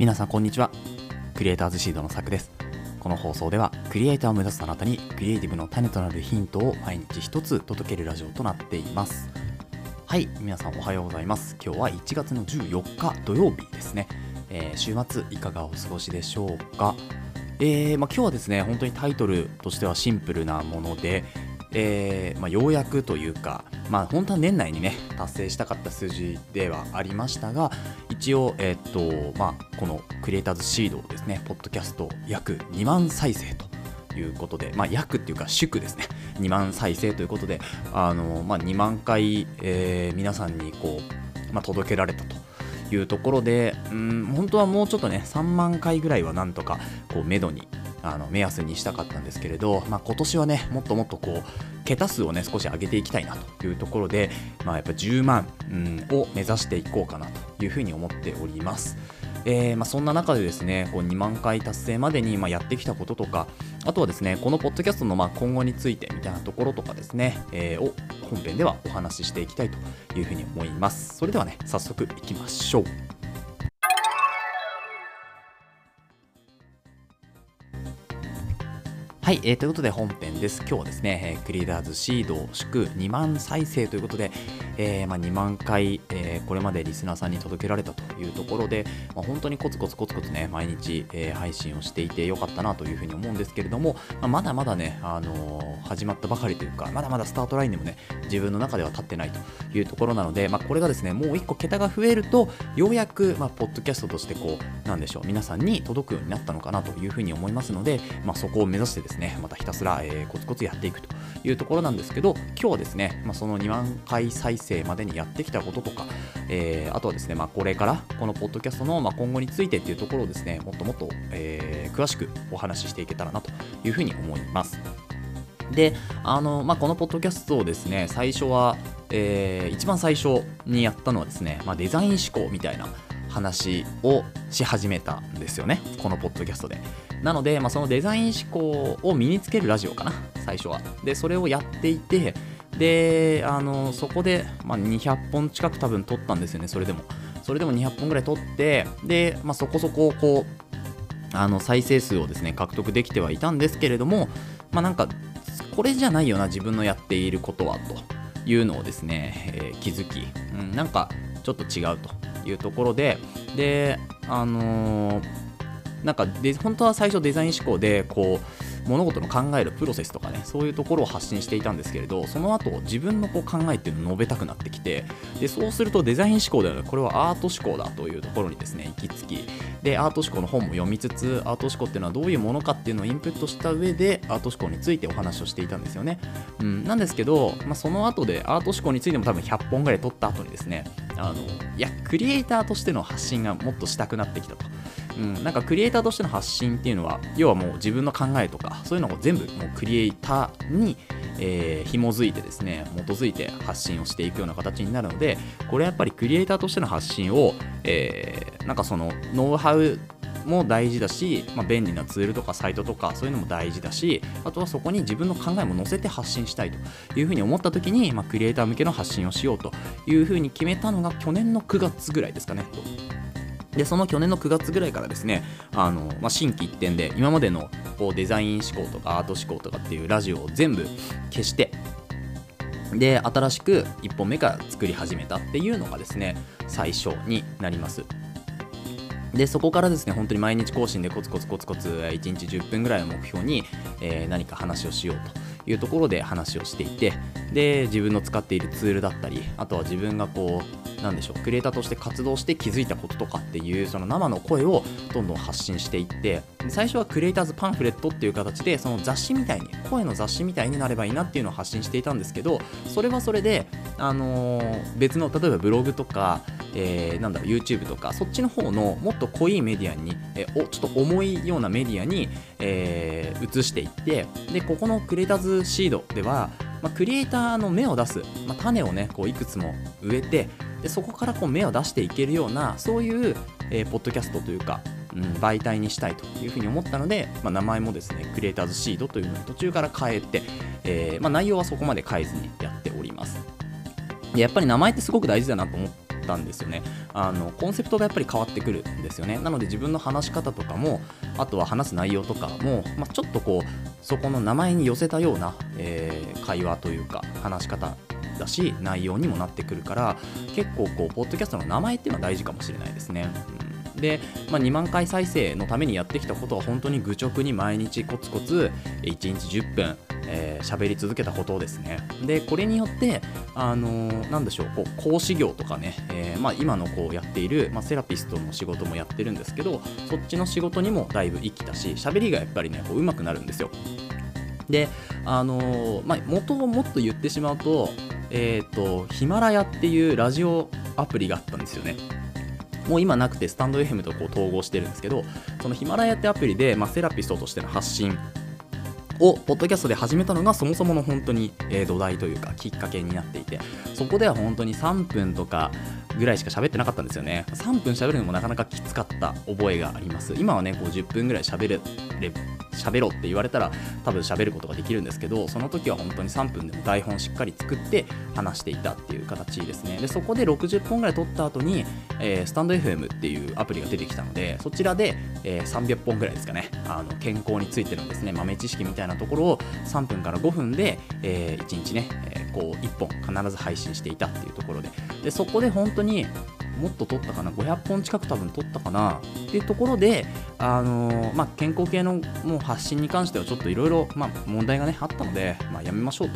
皆さんこんにちは。クリエイターズシードのさくです。この放送ではクリエイターを目指すあなたにクリエイティブの種となるヒントを毎日一つ届けるラジオとなっています。はい皆さんおはようございます。今日は1月の14日土曜日ですね、えー、週末いかがお過ごしでしょうか？えー、まあ、今日はですね本当にタイトルとしてはシンプルなもので、えー、まあ、ようやくというか、まあ、本当は年内にね達成したかった数字ではありましたが一応、えー、まあ、このクリエイターズシードですねポッドキャスト約2万再生ということで、まあ、約っていうか祝ですね。2万再生ということであの、まあ、2万回、えー、皆さんにこう、まあ、届けられたというところでうん本当はもうちょっとね3万回ぐらいはなんとかこう目処にあの目安にしたかったんですけれど、まあ、今年はねもっともっとこう桁数をね少し上げていきたいなというところで、まあ、やっぱ10万、うん、を目指していこうかなというふうに思っております。えー、まあ、そんな中でですねこう2万回達成までにまやってきたこととかあとはですねこのポッドキャストのまあ今後についてみたいなところとかですね、えー、を本編ではお話ししていきたいというふうに思いますそれではね早速いきましょうはい、えー、ということで本編です。今日はですね、えー、クリーダーズシード祝2万再生ということで、えー、まあ、2万回、えー、これまでリスナーさんに届けられたというところで、まあ、本当にコツコツコツコツね、毎日、え配信をしていてよかったなというふうに思うんですけれども、まあ、まだまだね、あの始まったばかりというか、まだまだスタートラインでもね、自分の中では立ってないというところなので、まこれがですね、もう1個桁が増えると、ようやく、まポッドキャストとしてこう、なんでしょう、皆さんに届くようになったのかなというふうに思いますので、まそこを目指してですね、ね、またひたすら、えー、コツコツやっていくというところなんですけど、今日はですね、まあ、その2万回再生までにやってきたこととか、えー、あとはですね、まあ、これからこのポッドキャストの、まあ、今後についてっていうところをですね、もっともっと、えー、詳しくお話ししていけたらなというふうに思います。で、あの、まあ、このポッドキャストをですね、最初は、えー、一番最初にやったのはですね、まあ、デザイン思考みたいな話をし始めたんですよね、このポッドキャストで。なので、まあ、そのデザイン思考を身につけるラジオかな、最初は。で、それをやっていて、で、あのそこで、まあ、200本近く多分撮ったんですよね、それでも。それでも200本ぐらい撮って、で、まあ、そこそこ、こう、あの再生数をですね獲得できてはいたんですけれども、まあ、なんかこれじゃないよな自分のやっていることはというのをですね、えー、気づき、うん、なんかちょっと違うというところでであのーなんかで本当は最初デザイン思考でこう物事の考えるプロセスとかねそういうところを発信していたんですけれどその後自分のこう考えっていうのを述べたくなってきてでそうするとデザイン思考ではなくこれはアート思考だというところにですね行き着きでアート思考の本も読みつつアート思考っていうのはどういうものかっていうのをインプットした上でアート思考についてお話をしていたんですよね、うん、なんですけど、まあ、その後でアート思考についても多分100本ぐらい取った後にですねあのいやクリエイターとしての発信がもっとしたくなってきたと。うん、なんかクリエイターとしての発信っていうのは要はもう自分の考えとかそういうのを全部もうクリエイターに、えー、紐づいてですね基づいて発信をしていくような形になるのでこれやっぱりクリエイターとしての発信を、えー、なんかそのノウハウも大事だし、まあ、便利なツールとかサイトとかそういうのも大事だしあとはそこに自分の考えも載せて発信したいというふうに思った時に、まあ、クリエイター向けの発信をしようというふうに決めたのが去年の9月ぐらいですかね。でその去年の9月ぐらいからですねあの、まあ、新規一点で今までのこうデザイン思考とかアート思考とかっていうラジオを全部消してで新しく1本目から作り始めたっていうのがですね最初になります。でそこからですね本当に毎日更新でコツコツコツコツ1日10分ぐらいを目標に、えー、何か話をしようというところで話をしていてで自分の使っているツールだったりあとは自分がこうなんでしょうクリエイターとして活動して気づいたこととかっていうその生の声をどんどん発信していって最初はクリエイターズパンフレットっていう形でその雑誌みたいに声の雑誌みたいになればいいなっていうのを発信していたんですけどそれはそれで、あのー、別の例えばブログとか、えー、なんだろう YouTube とかそっちの方のもっと濃いメディアに、えー、おちょっと重いようなメディアに、えー、移していってでここのクリエイターズシードではまあ、クリエイターの芽を出す、まあ、種をねこういくつも植えてでそこからこう芽を出していけるようなそういう、えー、ポッドキャストというか、うん、媒体にしたいというふうに思ったので、まあ、名前もですねクリエイターズシードというのに途中から変えて、えー、ま、内容はそこまで変えずにやっております。でやっぱり名前ってすごく大事だなと思ってったんですよね。あのコンセプトがやっぱり変わってくるんですよね。なので自分の話し方とかもあとは話す内容とかも、まあ、ちょっとこうそこの名前に寄せたような、えー、会話というか話し方だし内容にもなってくるから結構こうポッドキャストの名前っていうのは大事かもしれないですね、うん、で、まあ、2万回再生のためにやってきたことは本当に愚直に毎日コツコツ1日10分えー、喋り続けたことですね。で、これによって、あのー、でしょう、こう講師業とかね、えー、まあ、今のこうやっている、まあ、セラピストの仕事もやってるんですけど、そっちの仕事にもだいぶ生きたし、喋りがやっぱりね、こう上手くなるんですよ。で、あのー、まあ、元をもっと言ってしまうと、えっ、と、ヒマラヤっていうラジオアプリがあったんですよね。もう今なくてスタンド FM とこう統合してるんですけどそのヒマラヤってアプリで、まあ、セラピストとしての発信をポッドキャストで始めたのがそもそもの本当に、土台というかきっかけになっていてそこでは本当に3分とかぐらいしか喋ってなかったんですよね。3分喋るのもなかなかきつかった覚えがあります。今はねこう10分ぐらい喋る喋ろって言われたら多分喋ることができるんですけどその時は本当に3分でも台本しっかり作って話していたっていう形ですね。でそこで60本ぐらい撮った後に、えー、スタンド FM っていうアプリが出てきたのでそちらで、えー、300本ぐらいですかね。あの健康についてのですね豆知識みたいなところを3分から5分で、えー、1日ね、えこう1本必ず配信していたっていうところで。でそこで本当ににもっと取ったかな？500本近く多分取ったかな？っていうところで、あのー、まあ、健康系のもう発信に関してはちょっといろいろ問題がねあったので、まあ、やめましょう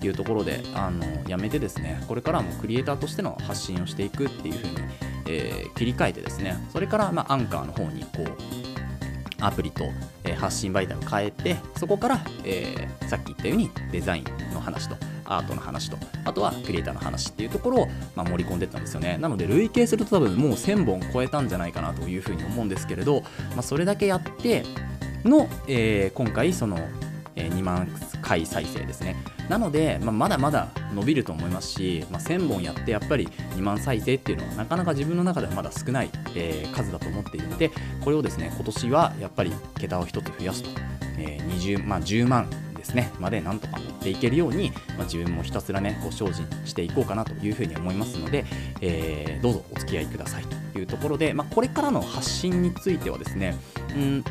というところで、あのー、やめてですねこれからもクリエイターとしての発信をしていくっていう風に、えー、切り替えてですねそれから、まあ、アンカーの方にこうアプリと、え発信媒体を変えてそこから、えー、さっき言ったようにデザインの話とアートの話とあとはクリエイターの話っていうところを、まあ、盛り込んでったんですよね。なので累計すると多分もう1000本超えたんじゃないかなというふうに思うんですけれど、まあ、それだけやっての、えー、今回その、え、2万回再生ですね。なので、まあ、まだまだ伸びると思いますし、まあ、1000本やってやっぱり2万再生っていうのはなかなか自分の中ではまだ少ない、えー、数だと思っているのでこれをですね今年はやっぱり桁を1つ増やすと、えー20まあ、10万ですね。までなんとか持っていけるように、まあ、自分もひたすらねこう精進していこうかなというふうに思いますので、えー、どうぞお付き合いくださいというところで、まあ、これからの発信についてはですねうん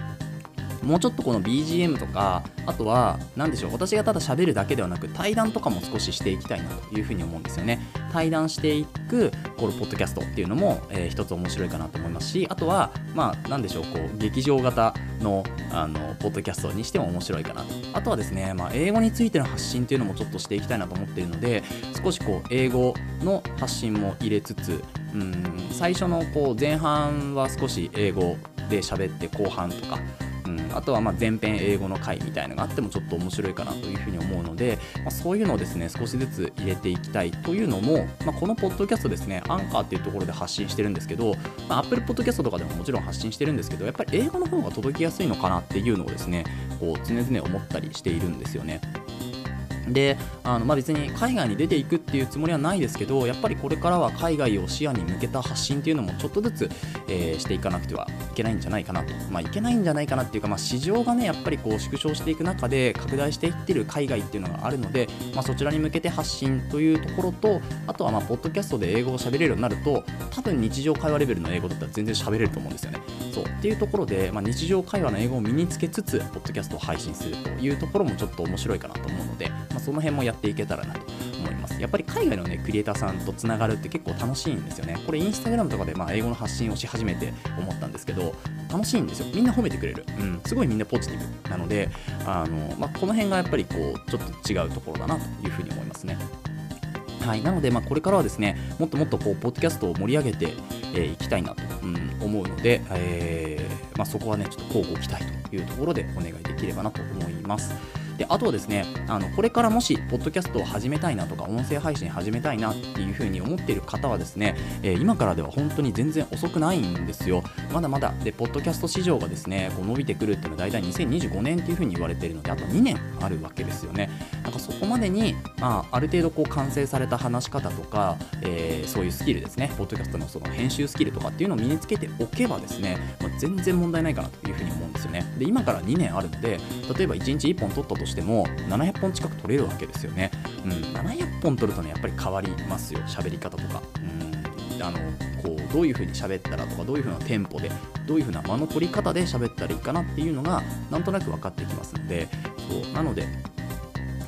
もうちょっとこの BGM とかあとは何でしょう私がただ喋るだけではなく対談とかも少ししていきたいなというふうに思うんですよね。対談していくこのポッドキャストっていうのも、えー、一つ面白いかなと思いますしあとはまあ何でしょうこう劇場型のあのポッドキャストにしても面白いかなと。あとはですね、まあ、英語についての発信っていうのもちょっとしていきたいなと思っているので少しこう英語の発信も入れつつうん最初のこう前半は少し英語で喋って後半とかうんあとはま前編英語の回みたいのがあってもちょっと面白いかなというふうに思うので、まあ、そういうのをですね少しずつ入れていきたいというのも、まあ、このポッドキャストですねアンカーっていうところで発信してるんですけど、まあ、Apple Podcast とかでももちろん発信してるんですけどやっぱり英語の方が届きやすいのかなっていうのをですねこう常々思ったりしているんですよね。であのまあ、別に海外に出ていくっていうつもりはないですけどやっぱりこれからは海外を視野に向けた発信っていうのもちょっとずつ、えー、していかなくてはいけないんじゃないかなと、まあ、いけないんじゃないかなっていうか、まあ、市場がねやっぱりこう縮小していく中で拡大していってる海外っていうのがあるので、まあ、そちらに向けて発信というところとあとはまあポッドキャストで英語を喋れるようになると多分日常会話レベルの英語だったら全然喋れると思うんですよね。そう。っていうところで、まあ、日常会話の英語を身につけつつポッドキャストを配信するというところもちょっと面白いかなと思うので、まあ、その辺もやっていけたらなと思います。やっぱり海外のね、クリエイターさんとつながるって結構楽しいんですよね。これインスタグラムとかでまあ英語の発信をし始めて思ったんですけど、楽しいんですよ。みんな褒めてくれる。うん、すごいみんなポジティブなので、あの、まあ、この辺がやっぱりこう、ちょっと違うところだなというふうに思いますね。はい、なので、まあ、これからはですね、もっともっとこう、ポッドキャストを盛り上げてい、えー、きたいなと、うん、思うので、えー、まあ、そこはね、ちょっと交互期待というところでお願いできればなと思います。であとはですねあのこれからもしポッドキャストを始めたいなとか音声配信始めたいなっていうふうに思っている方はですね、えー、今からでは本当に全然遅くないんですよ。まだまだでポッドキャスト市場がですねこう伸びてくるっていうのは大体2025年っていうふうに言われているのであと2年あるわけですよね。なんかそこまでに、まあ、ある程度こう完成された話し方とか、えー、そういうスキルですねポッドキャストのその編集スキルとかっていうのを身につけておけばですね、まあ、全然問題ないかなというふうに思うんですよねで今から2年あるので例えば1日1本取ったとしても700本近く取れるわけですよね。うん、700本取るとね、やっぱり変わりますよ、喋り方とか。うんあのこうどういうふうに喋ったらとかどういう風なテンポでどういう風な間の取り方で喋ったらいいかなっていうのがなんとなく分かってきますのでそうなので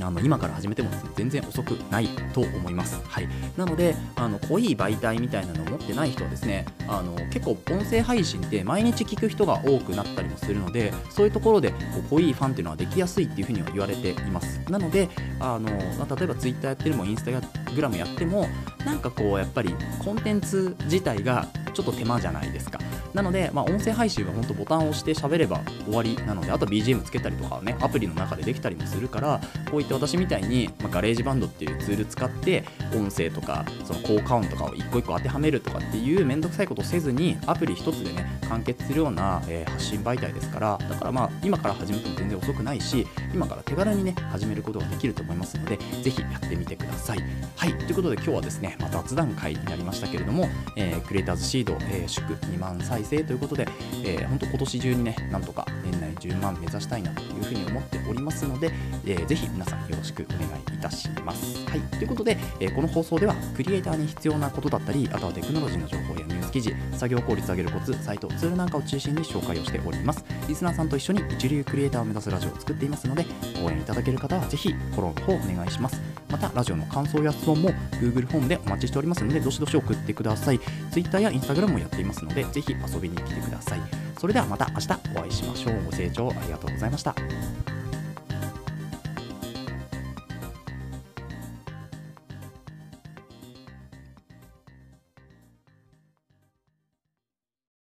あの今から始めてもね全然遅くないと思います。はい、なのであの濃い媒体みたいなのを持ってない人はですねあの結構音声配信って毎日聞く人が多くなったりもするのでそういうところでこう濃いファンっていうのはできやすいっていうふうには言われています。なのであの、まあ、例えば Twitter やってるもインスタグラムやってもなんかこうやっぱりコンテンツ自体がちょっと手間じゃないですか。なので、まあ、音声配信は本当ボタンを押して喋れば終わりなので、あと BGM つけたりとかね、アプリの中でできたりもするから、こういった私みたいに、まあ、 GarageBand っていうツール使って、音声とか、その効果音とかを一個一個当てはめるとかっていうめんどくさいことをせずに、アプリ一つでね、完結するような、えー、発信媒体ですから、だからまあ、今から始めても全然遅くないし、今から手軽にね、始めることができると思いますので、ぜひやってみてください。はい、ということで今日はですね、まあ、雑談会になりましたけれども、えー、クリエイターズシード、えー、祝2万再生ということで、えー、本当今年中にね、なんとか年内10万目指したいなというふうに思っておりますので、えー、ぜひ皆さんよろしくお願いいたします。はい、ということで、えー、この放送ではクリエイターに必要なことだったり、あとはテクノロジーの情報やニュス記事、作業効率上げるコツ、サイト、ツールなんかを中心に紹介をしております。リスナーさんと一緒に一流クリエイターを目指すラジオを作っていますので、応援いただける方はぜひフォローの方お願いします。また、ラジオの感想や質問も Google フォームでお待ちしておりますので、どしどし送ってください。Twitter や Instagram もやっていますので、ぜひ遊びに来てください。それではまた明日お会いしましょう。ご清聴ありがとうございました。